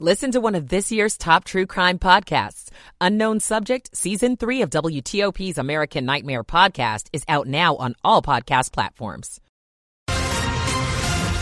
Listen to one of this year's top true crime podcasts. Unknown Subject, Season 3 of WTOP's American Nightmare podcast is out now on all podcast platforms.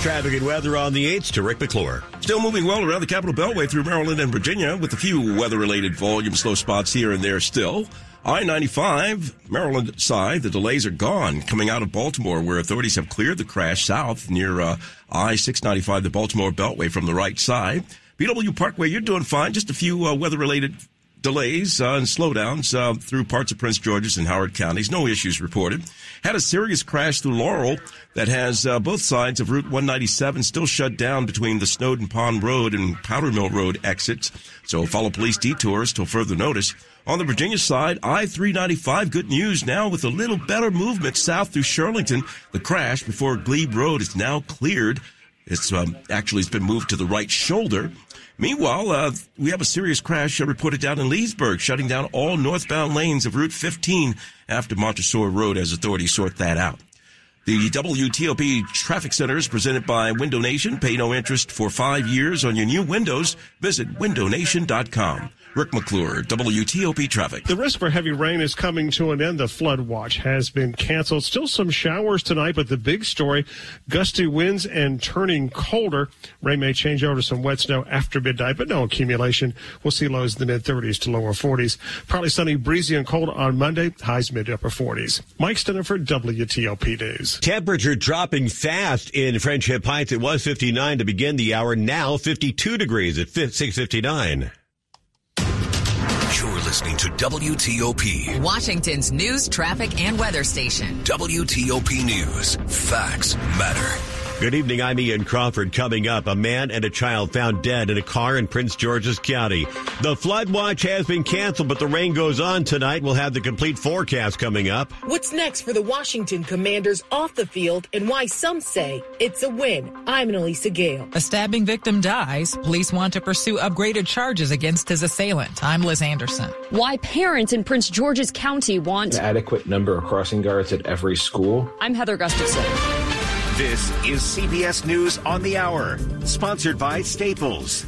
Traffic and weather on the 8th to Rick McClure. Still moving well around the Capital Beltway through Maryland and Virginia with a few weather related volume slow spots here and there still. I 95, Maryland side, the delays are gone coming out of Baltimore, where authorities have cleared the crash south near uh, I 695, the Baltimore Beltway from the right side. BW Parkway, you're doing fine. Just a few uh, weather related delays uh, and slowdowns uh, through parts of Prince George's and Howard counties. No issues reported. Had a serious crash through Laurel that has uh, both sides of Route 197 still shut down between the Snowden Pond Road and Powder Mill Road exits. So follow police detours till further notice. On the Virginia side, I-395, good news now with a little better movement south through Shirlington. The crash before Glebe Road is now cleared. It's um, actually it's been moved to the right shoulder. Meanwhile, uh, we have a serious crash uh, reported down in Leesburg, shutting down all northbound lanes of Route 15 after Montresor Road as authorities sort that out. The WTOP Traffic Center is presented by Window Nation. Pay no interest for five years on your new windows. Visit windownation.com. Rick McClure, WTOP Traffic. The risk for heavy rain is coming to an end. The flood watch has been canceled. Still some showers tonight, but the big story, gusty winds and turning colder. Rain may change over to some wet snow after midnight, but no accumulation. We'll see lows in the mid 30s to lower 40s. Partly sunny, breezy and cold on Monday, highs mid upper 40s. Mike Stinneford, WTOP News. Temperature dropping fast in Friendship Heights. It was 59 to begin the hour. Now 52 degrees at 659 listening to WTOP, Washington's news, traffic, and weather station. WTOP News. Facts matter. Good evening. I'm Ian Crawford. Coming up, a man and a child found dead in a car in Prince George's County. The flood watch has been canceled, but the rain goes on tonight. We'll have the complete forecast coming up. What's next for the Washington Commanders off the field and why some say it's a win? I'm Elisa Gale. A stabbing victim dies. Police want to pursue upgraded charges against his assailant. I'm Liz Anderson. Why parents in Prince George's County want an adequate number of crossing guards at every school. I'm Heather Gustafson. This is CBS News on the Hour, sponsored by Staples.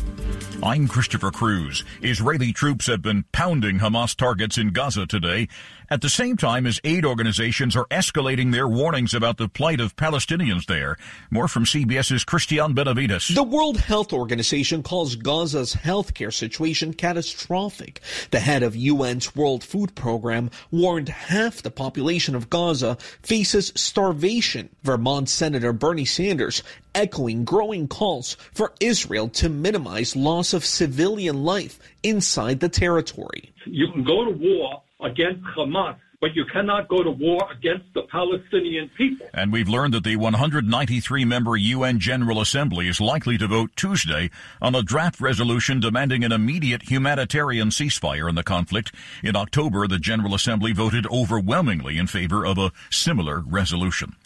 I'm Christopher Cruz. Israeli troops have been pounding Hamas targets in Gaza today at the same time as aid organizations are escalating their warnings about the plight of Palestinians there. More from CBS's Christian Benavides. The World Health Organization calls Gaza's healthcare situation catastrophic. The head of UN's World Food Program warned half the population of Gaza faces starvation. Vermont Senator Bernie Sanders echoing growing calls for Israel to minimize loss of civilian life inside the territory. You can go to war against Hamas but you cannot go to war against the Palestinian people. And we've learned that the 193 member UN General Assembly is likely to vote Tuesday on a draft resolution demanding an immediate humanitarian ceasefire in the conflict. In October, the General Assembly voted overwhelmingly in favor of a similar resolution.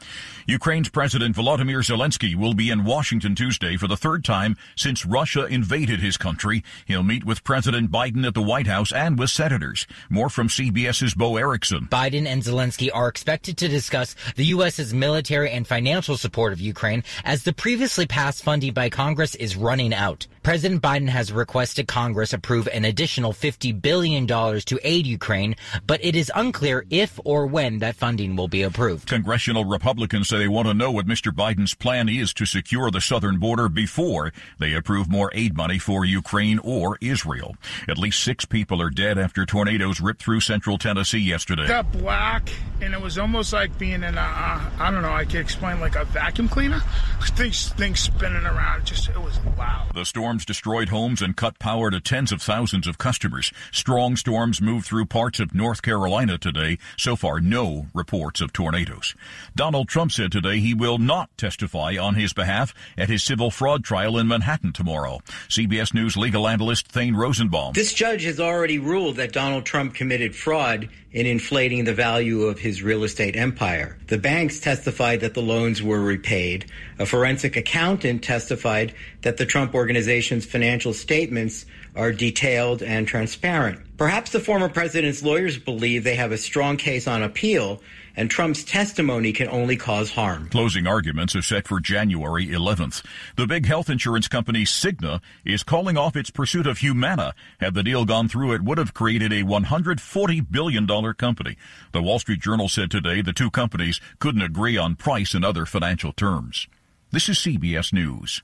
Ukraine's President Volodymyr Zelensky will be in Washington Tuesday for the third time since Russia invaded his country. He'll meet with President Biden at the White House and with senators. More from CBS's Bo Erickson. Biden and Zelensky are expected to discuss the U.S.'s military and financial support of Ukraine as the previously passed funding by Congress is running out. President Biden has requested Congress approve an additional $50 billion to aid Ukraine, but it is unclear if or when that funding will be approved. Congressional Republicans say they want to know what Mr. Biden's plan is to secure the southern border before they approve more aid money for Ukraine or Israel. At least six people are dead after tornadoes ripped through central Tennessee yesterday. It got black, and it was almost like being in a, uh, I don't know, I can explain like a vacuum cleaner. Things, things spinning around. Just, it was loud. The storms destroyed homes and cut power to tens of thousands of customers. Strong storms moved through parts of North Carolina today. So far, no reports of tornadoes. Donald Trump said today he will not testify on his behalf at his civil fraud trial in Manhattan tomorrow. CBS News legal analyst Thane Rosenbaum. This judge has already ruled that Donald Trump committed fraud in inflating the value of his real estate empire. The banks testified that the loans were repaid. A forensic accountant testified that the Trump organization's financial statements are detailed and transparent. Perhaps the former president's lawyers believe they have a strong case on appeal and Trump's testimony can only cause harm. Closing arguments are set for January 11th. The big health insurance company Cigna is calling off its pursuit of Humana. Had the deal gone through, it would have created a $140 billion company. The Wall Street Journal said today the two companies couldn't agree on price and other financial terms. This is CBS News.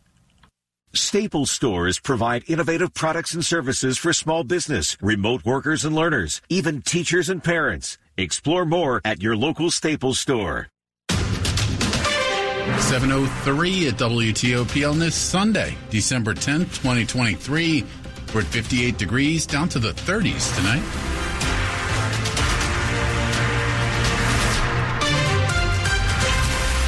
Staples stores provide innovative products and services for small business, remote workers and learners, even teachers and parents. Explore more at your local Staples store. 703 at WTOP on this Sunday, December 10th, 2023. We're at 58 degrees, down to the 30s tonight.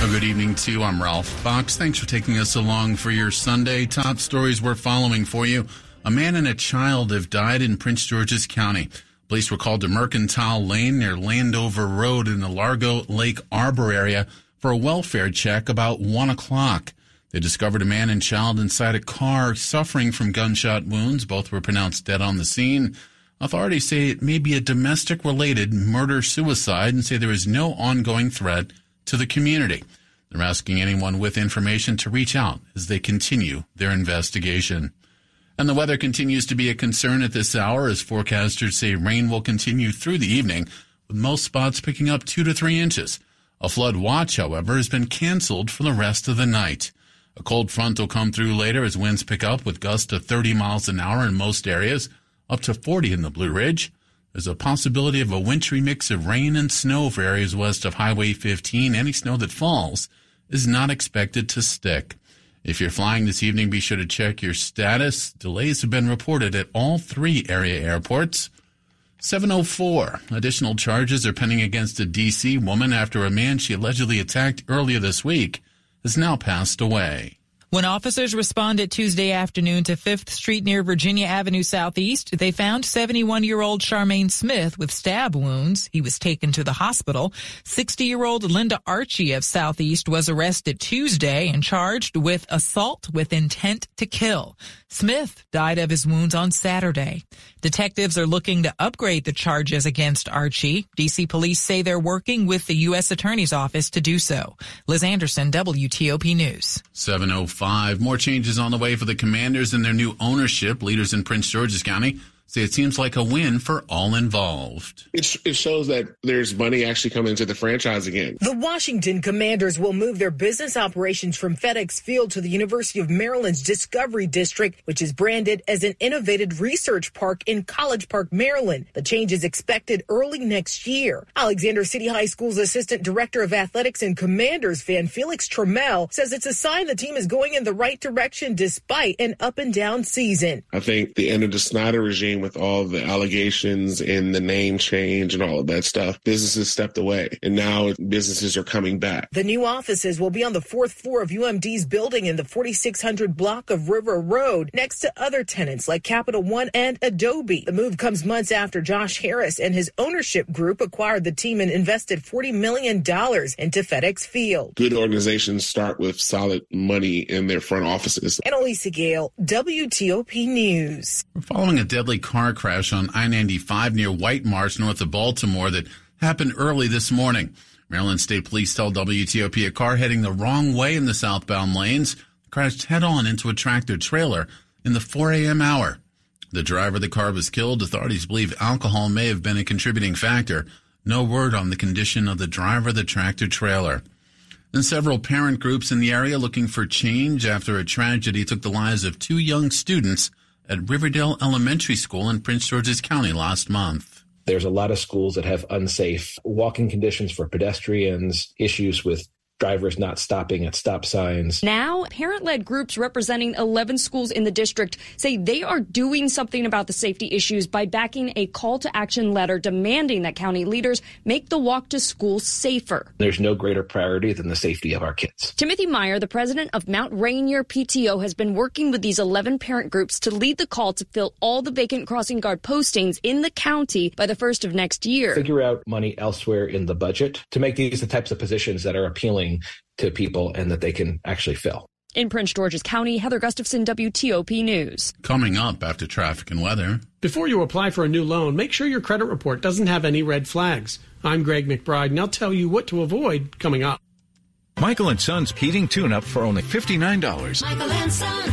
A good evening to you. I'm Ralph Fox. Thanks for taking us along for your Sunday. Top stories we're following for you. A man and a child have died in Prince George's County. Police were called to Mercantile Lane near Landover Road in the Largo Lake Arbor area for a welfare check about one o'clock. They discovered a man and child inside a car suffering from gunshot wounds. Both were pronounced dead on the scene. Authorities say it may be a domestic related murder suicide and say there is no ongoing threat to the community. They're asking anyone with information to reach out as they continue their investigation. And the weather continues to be a concern at this hour as forecasters say rain will continue through the evening, with most spots picking up two to three inches. A flood watch, however, has been canceled for the rest of the night. A cold front will come through later as winds pick up with gusts to 30 miles an hour in most areas, up to 40 in the Blue Ridge. There's a possibility of a wintry mix of rain and snow for areas west of Highway 15. Any snow that falls is not expected to stick. If you're flying this evening, be sure to check your status. Delays have been reported at all three area airports. 704. Additional charges are pending against a D.C. woman after a man she allegedly attacked earlier this week has now passed away. When officers responded Tuesday afternoon to 5th Street near Virginia Avenue Southeast, they found 71-year-old Charmaine Smith with stab wounds. He was taken to the hospital. 60-year-old Linda Archie of Southeast was arrested Tuesday and charged with assault with intent to kill. Smith died of his wounds on Saturday. Detectives are looking to upgrade the charges against Archie. DC police say they're working with the U.S. Attorney's Office to do so. Liz Anderson, WTOP News. Oh 705. More changes on the way for the commanders and their new ownership. Leaders in Prince George's County say it seems like a win for all involved. It, it shows that there's money actually coming into the franchise again. The Washington Commanders will move their business operations from FedEx Field to the University of Maryland's Discovery District, which is branded as an innovative research park in College Park, Maryland. The change is expected early next year. Alexandria City High School's Assistant Director of Athletics and Commanders fan Felix Trammell says it's a sign the team is going in the right direction despite an up and down season. I think the end of the Snyder regime with all the allegations and the name change and all of that stuff, businesses stepped away and now businesses are coming back. The new offices will be on the fourth floor of UMD's building in the 4600 block of River Road next to other tenants like Capital One and Adobe. The move comes months after Josh Harris and his ownership group acquired the team and invested $40 million into FedEx Field. Good organizations start with solid money in their front offices. Annalisa Gale, WTOP News. Following a deadly car crash on I 95 near White Marsh, north of Baltimore, that happened early this morning. Maryland State Police tell WTOP a car heading the wrong way in the southbound lanes crashed head on into a tractor trailer in the 4 a.m. hour. The driver of the car was killed. Authorities believe alcohol may have been a contributing factor. No word on the condition of the driver of the tractor trailer. And several parent groups in the area looking for change after a tragedy took the lives of two young students at Riverdale Elementary School in Prince George's County last month. There's a lot of schools that have unsafe walking conditions for pedestrians, issues with drivers not stopping at stop signs. Now, parent led groups representing 11 schools in the district say they are doing something about the safety issues by backing a call to action letter demanding that county leaders make the walk to school safer. There's no greater priority than the safety of our kids. Timothy Meyer, the president of Mount Rainier PTO, has been working with these 11 parent groups to lead the call to fill all the vacant crossing guard postings in the county by the first of next year. Figure out money elsewhere in the budget to make these the types of positions that are appealing to people and that they can actually fill. In Prince George's County, Heather Gustafson, WTOP News. Coming up after traffic and weather. Before you apply for a new loan, make sure your credit report doesn't have any red flags. I'm Greg McBride, and I'll tell you what to avoid coming up. Michael and Son's heating tune-up for only $59. Michael and Son.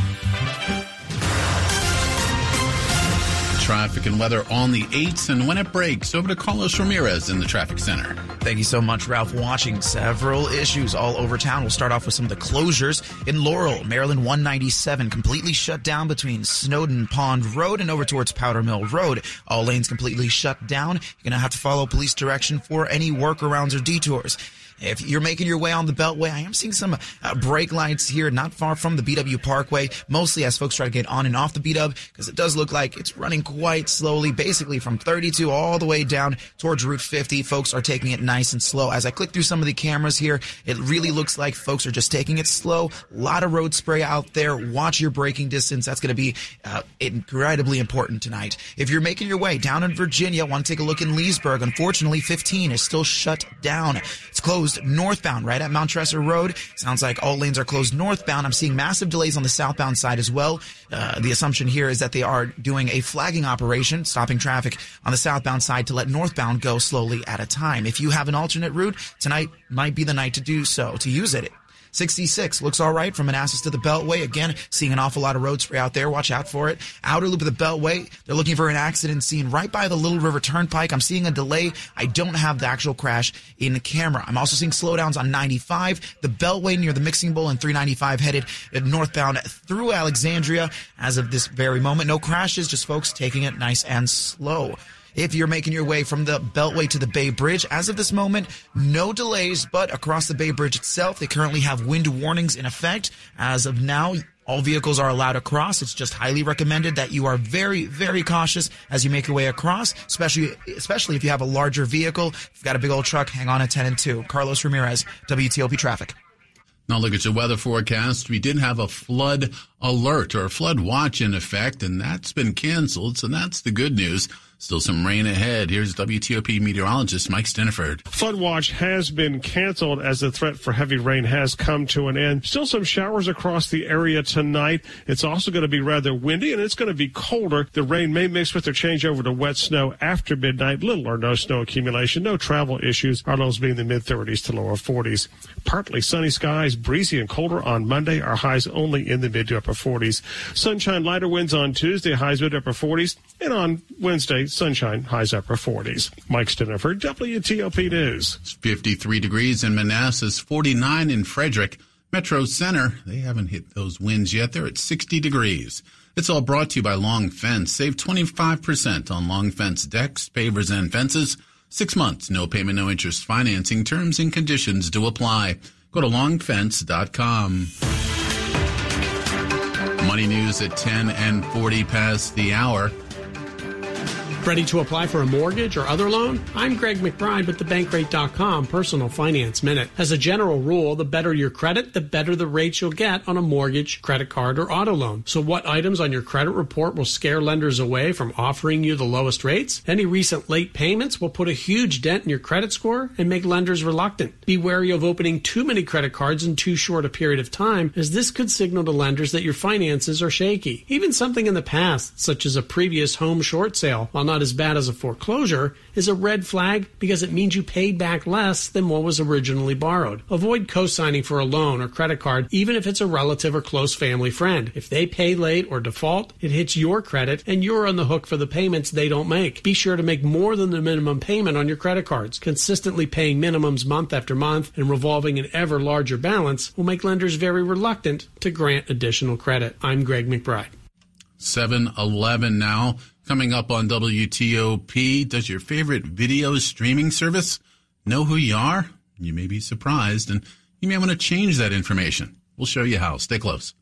Traffic and weather on the 8th, and when it breaks, over to Carlos Ramirez in the traffic center. Thank you so much, Ralph. Watching several issues all over town. We'll start off with some of the closures in Laurel, Maryland 197, completely shut down between Snowden Pond Road and over towards Powder Mill Road. All lanes completely shut down. You're going to have to follow police direction for any workarounds or detours. If you're making your way on the Beltway, I am seeing some uh, brake lights here not far from the BW Parkway, mostly as folks try to get on and off the BW because it does look like it's running quite slowly, basically from 32 all the way down towards Route 50. Folks are taking it nice and slow. As I click through some of the cameras here, it really looks like folks are just taking it slow. A lot of road spray out there. Watch your braking distance. That's going to be uh, incredibly important tonight. If you're making your way down in Virginia, want to take a look in Leesburg. Unfortunately, 15 is still shut down. It's closed northbound, right at Montresor Road. Sounds like all lanes are closed northbound. I'm seeing massive delays on the southbound side as well. Uh, the assumption here is that they are doing a flagging operation, stopping traffic on the southbound side to let northbound go slowly at a time. If you have an alternate route, tonight might be the night to do so, to use it. 66 looks all right from Manassas to the Beltway. Again, seeing an awful lot of road spray out there. Watch out for it. Outer loop of the Beltway. They're looking for an accident scene right by the Little River Turnpike. I'm seeing a delay. I don't have the actual crash in the camera. I'm also seeing slowdowns on 95, the Beltway near the Mixing Bowl and 395 headed northbound through Alexandria. As of this very moment, no crashes, just folks taking it nice and slow. If you're making your way from the Beltway to the Bay Bridge, as of this moment, no delays, but across the Bay Bridge itself, they currently have wind warnings in effect. As of now, all vehicles are allowed across. It's just highly recommended that you are very, very cautious as you make your way across, especially, especially if you have a larger vehicle. If you've got a big old truck, hang on at 10 and 2. Carlos Ramirez, WTOP Traffic. Now look at your weather forecast. We did have a flood alert or a flood watch in effect, and that's been canceled. So that's the good news. Still some rain ahead. Here's WTOP meteorologist Mike Stinneford. Flood watch has been canceled as the threat for heavy rain has come to an end. Still some showers across the area tonight. It's also going to be rather windy and it's going to be colder. The rain may mix with or change over to wet snow after midnight. Little or no snow accumulation. No travel issues. Our lows being the mid 30s to lower 40s. Partly sunny skies, breezy and colder on Monday. Our highs only in the mid to upper 40s. Sunshine, lighter winds on Tuesday. Highs mid upper 40s. And on Wednesday, sunshine, highs upper 40s. Mike Stinneford, WTOP News. It's 53 degrees in Manassas, 49 in Frederick. Metro Center, they haven't hit those winds yet. They're at 60 degrees. It's all brought to you by Long Fence. Save 25% on Long Fence decks, pavers, and fences. Six months, no payment, no interest financing. Terms and conditions do apply. Go to longfence.com. Money news at 10 and 40 past the hour. Ready to apply for a mortgage or other loan? I'm Greg McBride with the Bankrate.com Personal Finance Minute. As a general rule, the better your credit, the better the rates you'll get on a mortgage, credit card, or auto loan. So what items on your credit report will scare lenders away from offering you the lowest rates? Any recent late payments will put a huge dent in your credit score and make lenders reluctant. Be wary of opening too many credit cards in too short a period of time, as this could signal to lenders that your finances are shaky. Even something in the past, such as a previous home short sale, while not as bad as a foreclosure, is a red flag because it means you paid back less than what was originally borrowed. Avoid co-signing for a loan or credit card even if it's a relative or close family friend. If they pay late or default, it hits your credit and you're on the hook for the payments they don't make. Be sure to make more than the minimum payment on your credit cards. Consistently paying minimums month after month and revolving an ever larger balance will make lenders very reluctant to grant additional credit. I'm Greg McBride. 7-Eleven now. Coming up on WTOP, does your favorite video streaming service know who you are? You may be surprised, and you may want to change that information. We'll show you how. Stay close.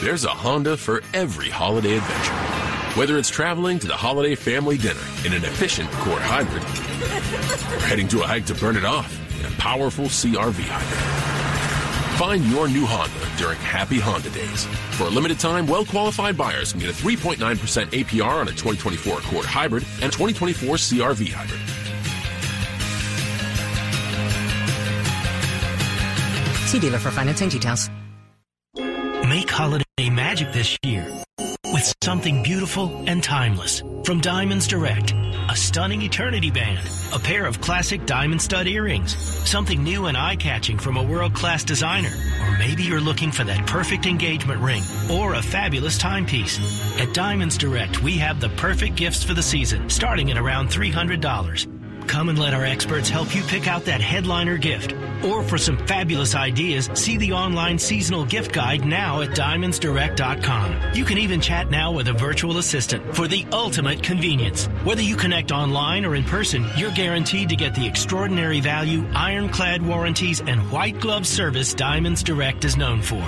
There's a Honda for every holiday adventure. Whether it's traveling to the holiday family dinner in an efficient Accord hybrid, or heading to a hike to burn it off in a powerful CRV hybrid. Find your new Honda during Happy Honda Days. For a limited time, well qualified buyers can get a 3.9% APR on a 2024 Accord Hybrid and 2024 CRV Hybrid. See dealer for financing details. Make holiday magic this year with something beautiful and timeless from Diamonds Direct. A stunning eternity band, a pair of classic diamond stud earrings, something new and eye-catching from a world-class designer, or maybe you're looking for that perfect engagement ring or a fabulous timepiece. At Diamonds Direct, we have the perfect gifts for the season, starting at around $300. Come and let our experts help you pick out that headliner gift. Or for some fabulous ideas, see the online seasonal gift guide now at diamondsdirect.com. You can even chat now with a virtual assistant for the ultimate convenience. Whether you connect online or in person, you're guaranteed to get the extraordinary value, ironclad warranties, and white glove service Diamonds Direct is known for.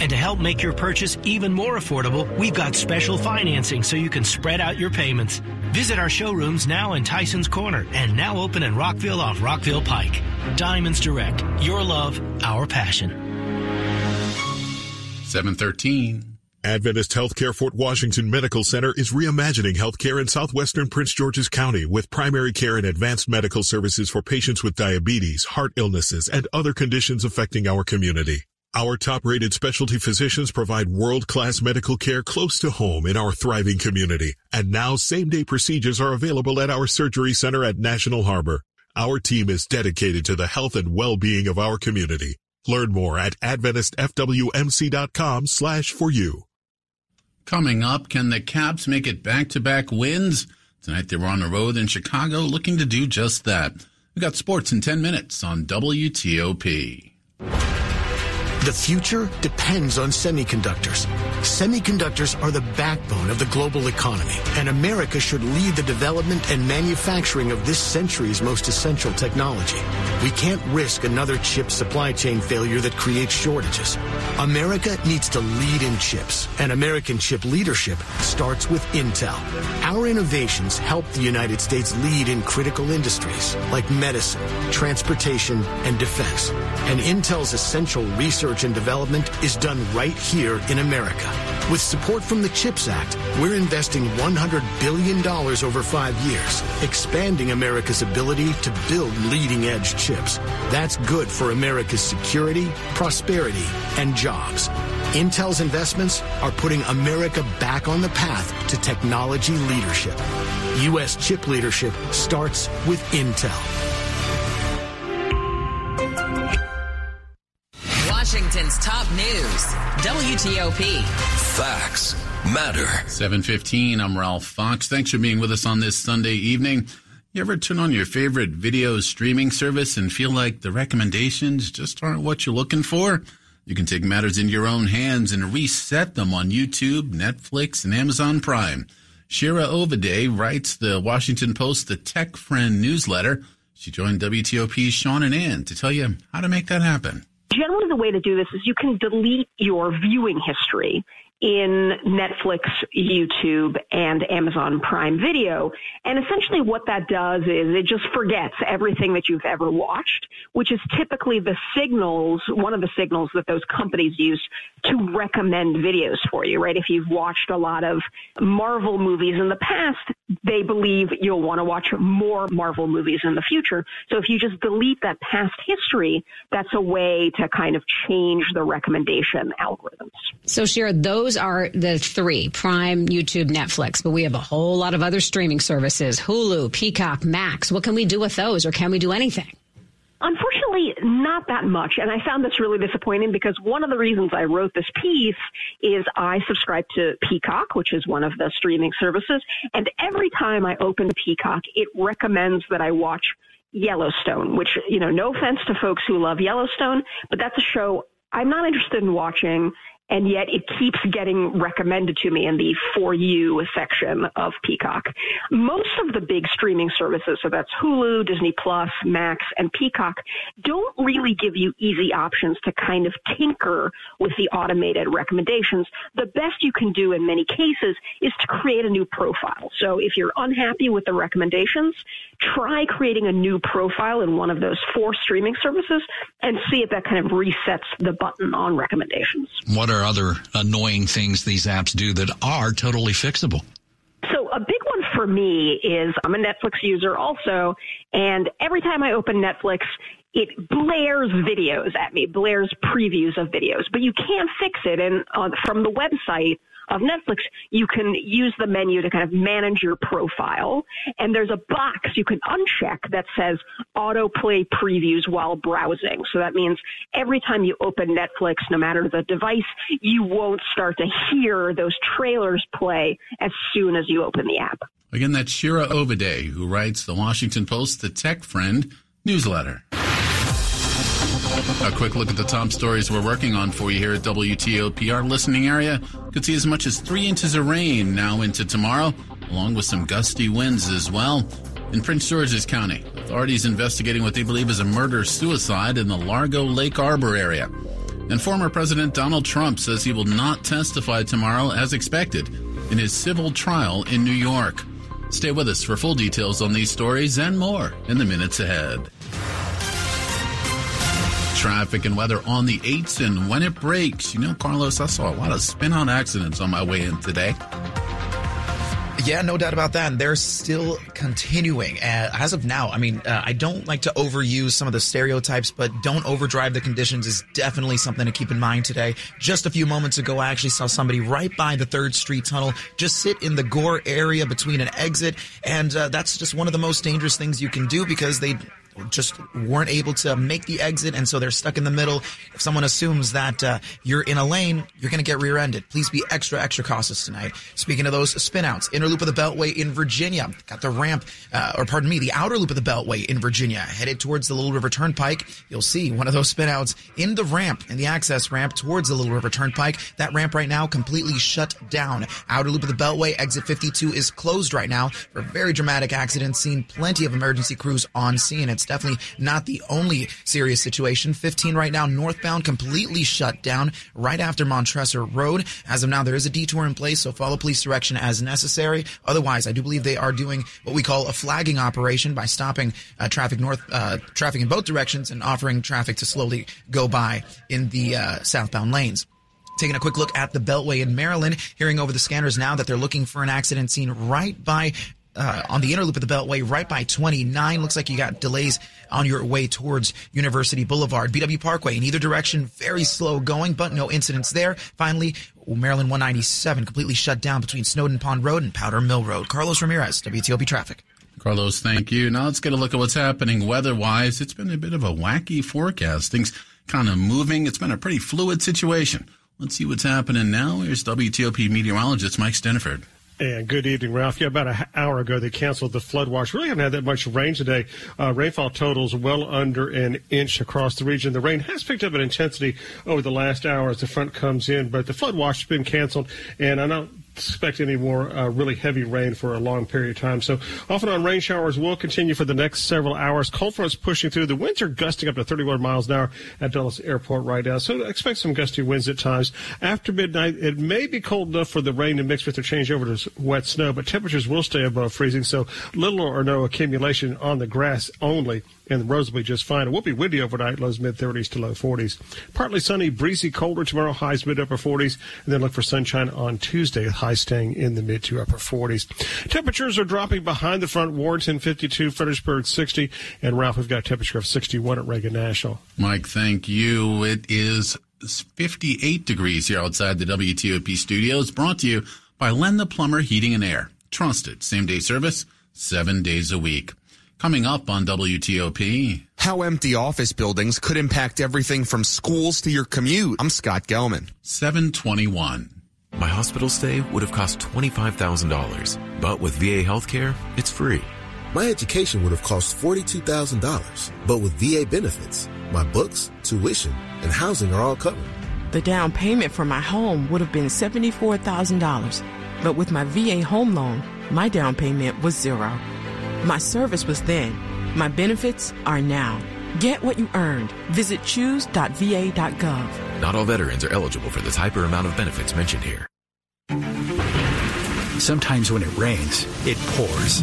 And to help make your purchase even more affordable, we've got special financing so you can spread out your payments. Visit our showrooms now in Tyson's Corner and now open in Rockville off Rockville Pike. Diamonds Direct. Your love, our passion. 713. Adventist Healthcare Fort Washington Medical Center is reimagining healthcare in southwestern Prince George's County with primary care and advanced medical services for patients with diabetes, heart illnesses, and other conditions affecting our community. Our top-rated specialty physicians provide world-class medical care close to home in our thriving community. And now same-day procedures are available at our surgery center at National Harbor. Our team is dedicated to the health and well-being of our community. Learn more at AdventistFWMC.com slash for you. Coming up, can the Caps make it back-to-back wins? Tonight they were on the road in Chicago looking to do just that. We've got sports in 10 minutes on WTOP. The future depends on semiconductors. Semiconductors are the backbone of the global economy, and America should lead the development and manufacturing of this century's most essential technology. We can't risk another chip supply chain failure that creates shortages. America needs to lead in chips, and American chip leadership starts with Intel. Our innovations help the United States lead in critical industries like medicine, transportation, and defense. And Intel's essential research and development is done right here in America. With support from the CHIPS Act, we're investing $100 billion over five years, expanding America's ability to build leading edge chips. That's good for America's security, prosperity, and jobs. Intel's investments are putting America back on the path to technology leadership. U.S. chip leadership starts with Intel. Top news. WTOP. Facts matter. 715, I'm Ralph Fox. Thanks for being with us on this Sunday evening. You ever turn on your favorite video streaming service and feel like the recommendations just aren't what you're looking for? You can take matters into your own hands and reset them on YouTube, Netflix, and Amazon Prime. Shira Ovide writes the Washington Post, the Tech Friend newsletter. She joined WTOP's Sean and Ann to tell you how to make that happen. Generally, the way to do this is you can delete your viewing history in Netflix, YouTube, and Amazon Prime Video. And essentially what that does is it just forgets everything that you've ever watched, which is typically the signals, one of the signals that those companies use to recommend videos for you, right? If you've watched a lot of Marvel movies in the past, they believe you'll want to watch more Marvel movies in the future. So if you just delete that past history, that's a way to kind of change the recommendation algorithms. So Shira, those are the three, Prime, YouTube, Netflix, but we have a whole lot of other streaming services, Hulu, Peacock, Max. What can we do with those or can we do anything? Unfortunately, not that much. And I found this really disappointing because one of the reasons I wrote this piece is I subscribe to Peacock, which is one of the streaming services. And every time I open Peacock, it recommends that I watch Yellowstone, which, you know, no offense to folks who love Yellowstone, but that's a show I'm not interested in watching and yet it keeps getting recommended to me in the for you section of Peacock. Most of the big streaming services, so that's Hulu, Disney Plus, Max, and Peacock, don't really give you easy options to kind of tinker with the automated recommendations. The best you can do in many cases is to create a new profile. So if you're unhappy with the recommendations, try creating a new profile in one of those four streaming services and see if that kind of resets the button on recommendations. What are other annoying things these apps do that are totally fixable? So a big one for me is I'm a Netflix user also, and every time I open Netflix, it blares videos at me, blares previews of videos, but you can't fix it. And uh, from the website of Netflix, you can use the menu to kind of manage your profile. And there's a box you can uncheck that says autoplay previews while browsing. So that means every time you open Netflix, no matter the device, you won't start to hear those trailers play as soon as you open the app. Again, that's Shira Ovide, who writes the Washington Post, the Tech Friend newsletter. A quick look at the top stories we're working on for you here at WTOP. Our listening area could see as much as three inches of rain now into tomorrow, along with some gusty winds as well. In Prince George's County, authorities investigating what they believe is a murder suicide in the Largo Lake Arbor area. And former President Donald Trump says he will not testify tomorrow as expected in his civil trial in New York. Stay with us for full details on these stories and more in the minutes ahead. Traffic and weather on the 8s and when it breaks. You know, Carlos, I saw a lot of spin out accidents on my way in today. Yeah, no doubt about that. And they're still continuing. Uh, as of now, I mean, uh, I don't like to overuse some of the stereotypes, but don't overdrive the conditions is definitely something to keep in mind today. Just a few moments ago, I actually saw somebody right by the 3rd Street Tunnel just sit in the gore area between an exit. And uh, that's just one of the most dangerous things you can do because they just weren't able to make the exit, and so they're stuck in the middle. If someone assumes that uh, you're in a lane, you're going to get rear-ended. Please be extra, extra cautious tonight. Speaking of those spinouts, inner loop of the Beltway in Virginia, got the ramp, uh, or pardon me, the outer loop of the Beltway in Virginia, headed towards the Little River Turnpike. You'll see one of those spinouts in the ramp, in the access ramp towards the Little River Turnpike. That ramp right now completely shut down. Outer loop of the Beltway, exit 52 is closed right now for a very dramatic accident. Seen plenty of emergency crews on scene. It's definitely not the only serious situation. 15 right now, northbound, completely shut down right after Montresor Road. As of now, there is a detour in place, so follow police direction as necessary. Otherwise, I do believe they are doing what we call a flagging operation by stopping uh, traffic north, uh, traffic in both directions and offering traffic to slowly go by in the uh, southbound lanes. Taking a quick look at the Beltway in Maryland, hearing over the scanners now that they're looking for an accident scene right by uh, on the inner loop of the Beltway, right by 29. Looks like you got delays on your way towards University Boulevard. BW Parkway in either direction, very slow going, but no incidents there. Finally, Maryland 197 completely shut down between Snowden Pond Road and Powder Mill Road. Carlos Ramirez, WTOP Traffic. Carlos, thank you. Now let's get a look at what's happening weather-wise. It's been a bit of a wacky forecast. Things kind of moving. It's been a pretty fluid situation. Let's see what's happening now. Here's WTOP meteorologist Mike Stinneford. And good evening, Ralph. Yeah, about an hour ago they canceled the flood watch. Really haven't had that much rain today. Uh, rainfall totals well under an inch across the region. The rain has picked up in intensity over the last hour as the front comes in, but the flood watch has been canceled. And I know expect any more uh, really heavy rain for a long period of time. So often on rain showers will continue for the next several hours. Cold fronts pushing through. The winds are gusting up to 31 miles an hour at Dulles Airport right now. So expect some gusty winds at times. After midnight, it may be cold enough for the rain to mix with the change over to wet snow, but temperatures will stay above freezing. So little or no accumulation on the grass only and the roads will be just fine. It will be windy overnight, lows mid 30s to low 40s. Partly sunny, breezy, colder tomorrow, highs mid upper 40s, and then look for sunshine on Tuesday, highs staying in the mid to upper 40s. Temperatures are dropping behind the front. Warrenton 52, Fredericksburg 60, and Ralph, we've got a temperature of 61 at Reagan National. Mike, thank you. It is 58 degrees here outside the WTOP studios, brought to you by Len the Plumber Heating and Air. Trusted same day service, seven days a week. Coming up on WTOP. How empty office buildings could impact everything from schools to your commute. I'm Scott Gelman. 721. My hospital stay would have cost $25,000, but with VA healthcare, it's free. My education would have cost $42,000, but with VA benefits, my books, tuition, and housing are all covered. The down payment for my home would have been $74,000, but with my VA home loan, my down payment was zero. My service was then. My benefits are now. Get what you earned. Visit choose.va.gov. Not all veterans are eligible for the type or amount of benefits mentioned here. Sometimes when it rains, it pours.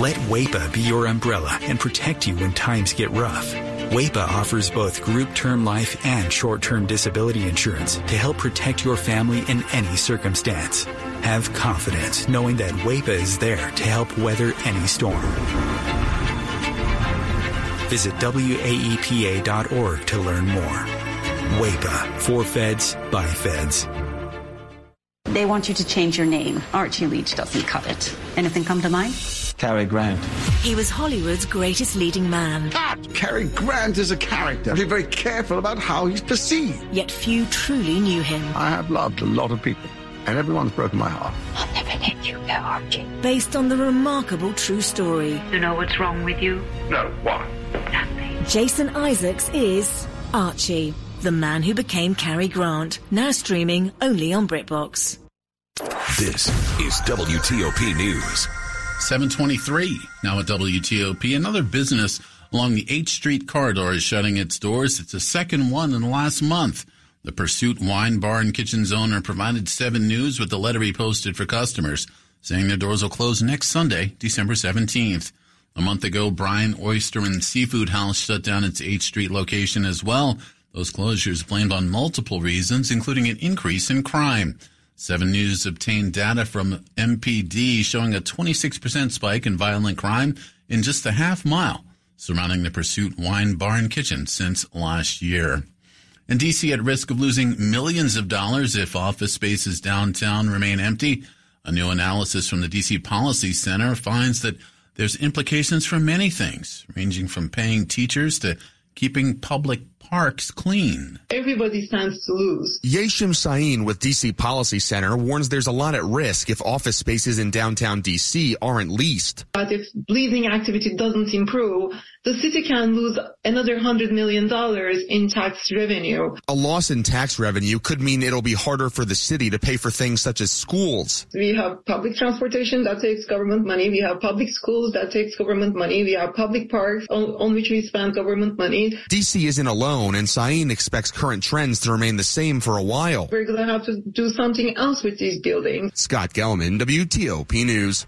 Let WAEPA be your umbrella and protect you when times get rough. WAEPA offers both group term life and short term disability insurance to help protect your family in any circumstance. Have confidence knowing that WAEPA is there to help weather any storm. Visit WAEPA.org to learn more. WAEPA, for feds, by feds. They want you to change your name. Archie Leach doesn't cut it. Anything come to mind? Cary Grant. He was Hollywood's greatest leading man. Cut! Cary Grant is a character. Be very careful about how he's perceived. Yet few truly knew him. I have loved a lot of people, and everyone's broken my heart. I'll never let you go, Archie. Based on the remarkable true story. You know what's wrong with you? No, what? Nothing. Jason Isaacs is Archie, the man who became Cary Grant. Now streaming only on BritBox. This is WTOP News. 723 now at WTOP. Another business along the H Street corridor is shutting its doors. It's the second one in the last month. The Pursuit Wine Bar and Kitchen's owner provided 7 News with the letter he posted for customers, saying their doors will close next Sunday, December 17th. A month ago, Brine Oyster and Seafood House shut down its H Street location as well. Those closures blamed on multiple reasons, including an increase in crime. 7 News obtained data from MPD showing a 26% spike in violent crime in just a half mile surrounding the Pursuit Wine Bar and Kitchen since last year. And DC at risk of losing millions of dollars if office spaces downtown remain empty. A new analysis from the DC Policy Center finds that there's implications for many things, ranging from paying teachers to keeping public parks clean. Everybody stands to lose. Yesim Sayin with DC Policy Center warns there's a lot at risk if office spaces in downtown DC aren't leased. But if leasing activity doesn't improve, the city can lose another $100 million in tax revenue. A loss in tax revenue could mean it'll be harder for the city to pay for things such as schools. We have public transportation that takes government money. We have public schools that takes government money. We have public parks on, on which we spend government money. DC isn't alone, and Sayin expects current trends to remain the same for a while. We're going to have to do something else with these buildings. Scott Gelman, WTOP News.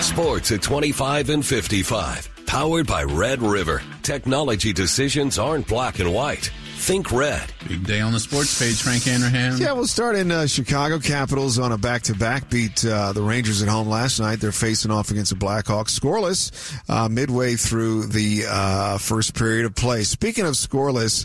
Sports at 25 and 55. Powered by Red River. Technology decisions aren't black and white. Think red. Big day on the sports page, Frank Hanrahan. Yeah, we'll start in uh, Chicago. Capitals on a back-to-back beat uh, the Rangers at home last night. They're facing off against the Blackhawks, scoreless uh, midway through the uh, first period of play. Speaking of scoreless,